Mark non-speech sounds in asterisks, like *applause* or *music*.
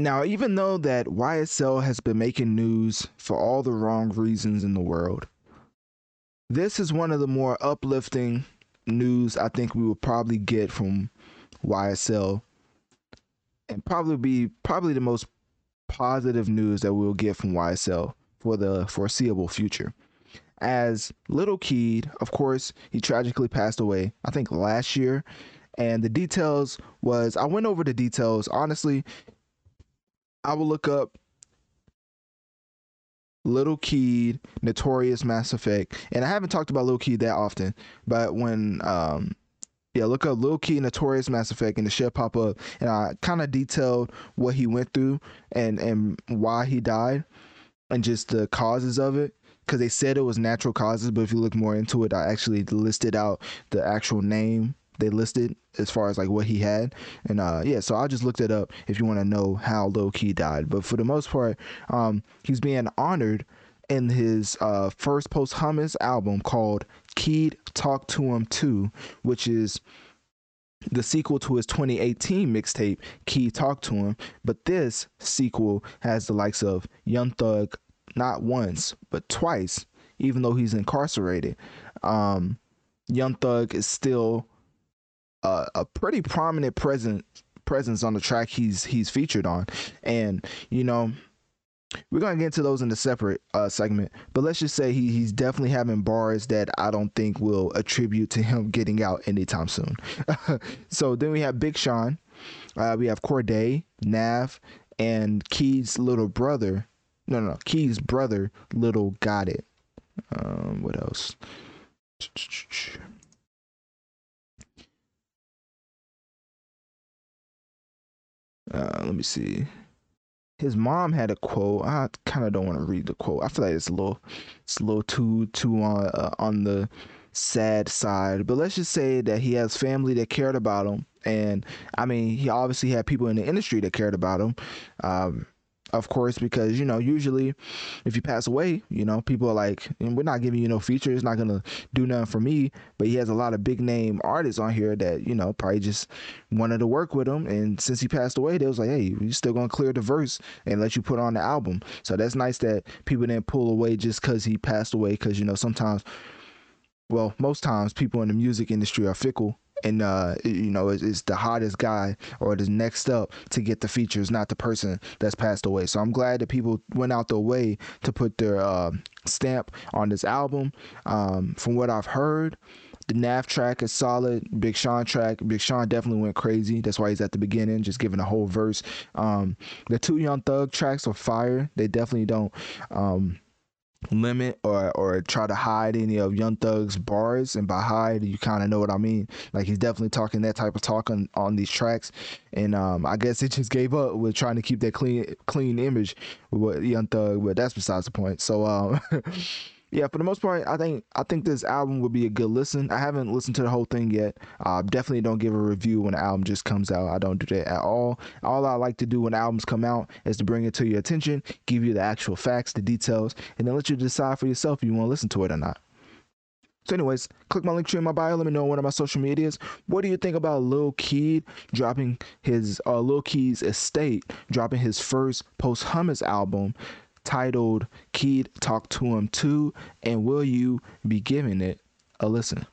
Now, even though that YSL has been making news for all the wrong reasons in the world, this is one of the more uplifting news I think we will probably get from YSL and probably be probably the most positive news that we'll get from YSL for the foreseeable future. As Lil Keed, of course, he tragically passed away, I think last year. And the details was I went over the details. Honestly, I will look up Lil Keed, Notorious Mass Effect, and I haven't talked about Lil Keed that often, but when um yeah, look up Lil Keed Notorious Mass Effect and the shit pop up, and I kind of detailed what he went through and and why he died, and just the causes of it. Because they said it was natural causes, but if you look more into it, I actually listed out the actual name they listed as far as like what he had. And uh yeah so i just looked it up if you want to know how low key died. But for the most part um he's being honored in his uh first posthumous album called Keed Talk to 'Em 2 which is the sequel to his 2018 mixtape Keed Talk to 'Em. But this sequel has the likes of Young Thug not once but twice even though he's incarcerated. Um Young Thug is still a, a pretty prominent presence presence on the track he's he's featured on, and you know we're gonna get into those in a separate uh, segment. But let's just say he, he's definitely having bars that I don't think will attribute to him getting out anytime soon. *laughs* so then we have Big Sean, uh, we have Cordae, Nav, and Keed's little brother. No, no, no, Keed's brother, Lil Gotit. Um, what else? Uh, let me see. His mom had a quote. I kind of don't want to read the quote. I feel like it's a little, it's a little too too on uh, on the sad side. But let's just say that he has family that cared about him, and I mean, he obviously had people in the industry that cared about him. Um, of course, because you know, usually if you pass away, you know, people are like, we're not giving you no feature, it's not gonna do nothing for me. But he has a lot of big name artists on here that, you know, probably just wanted to work with him. And since he passed away, they was like, hey, we still gonna clear the verse and let you put on the album. So that's nice that people didn't pull away just cause he passed away, because you know, sometimes well, most times people in the music industry are fickle and uh, you know it's, it's, the hottest guy or the next up to get the features, not the person that's passed away. So I'm glad that people went out their way to put their uh, stamp on this album. Um, from what I've heard, the Nav track is solid. Big Sean track, Big Sean definitely went crazy. That's why he's at the beginning, just giving a whole verse. Um, the two Young Thug tracks are fire. They definitely don't. Um, limit or or try to hide any of Young Thug's bars, and by hide you kind of know what I mean. Like he's definitely talking that type of talk on, on these tracks, and um, I guess it just gave up with trying to keep that clean clean image with Young Thug, but that's besides the point. So um. *laughs* yeah, for the most part, I think I think this album would be a good listen. I haven't listened to the whole thing yet. Uh, definitely don't give a review when the album just comes out. I don't do that at all. All I like to do when albums come out is to bring it to your attention, give you the actual facts, the details, and then let you decide for yourself if you want to listen to it or not. So, anyways, click my link tree in my bio. Let me know one of my social medias. What do you think about Lil Keed dropping his uh, Lil Keed's estate, dropping his first posthumous album? Titled Keed Talk to 'Em 2, and will you be giving it a listen?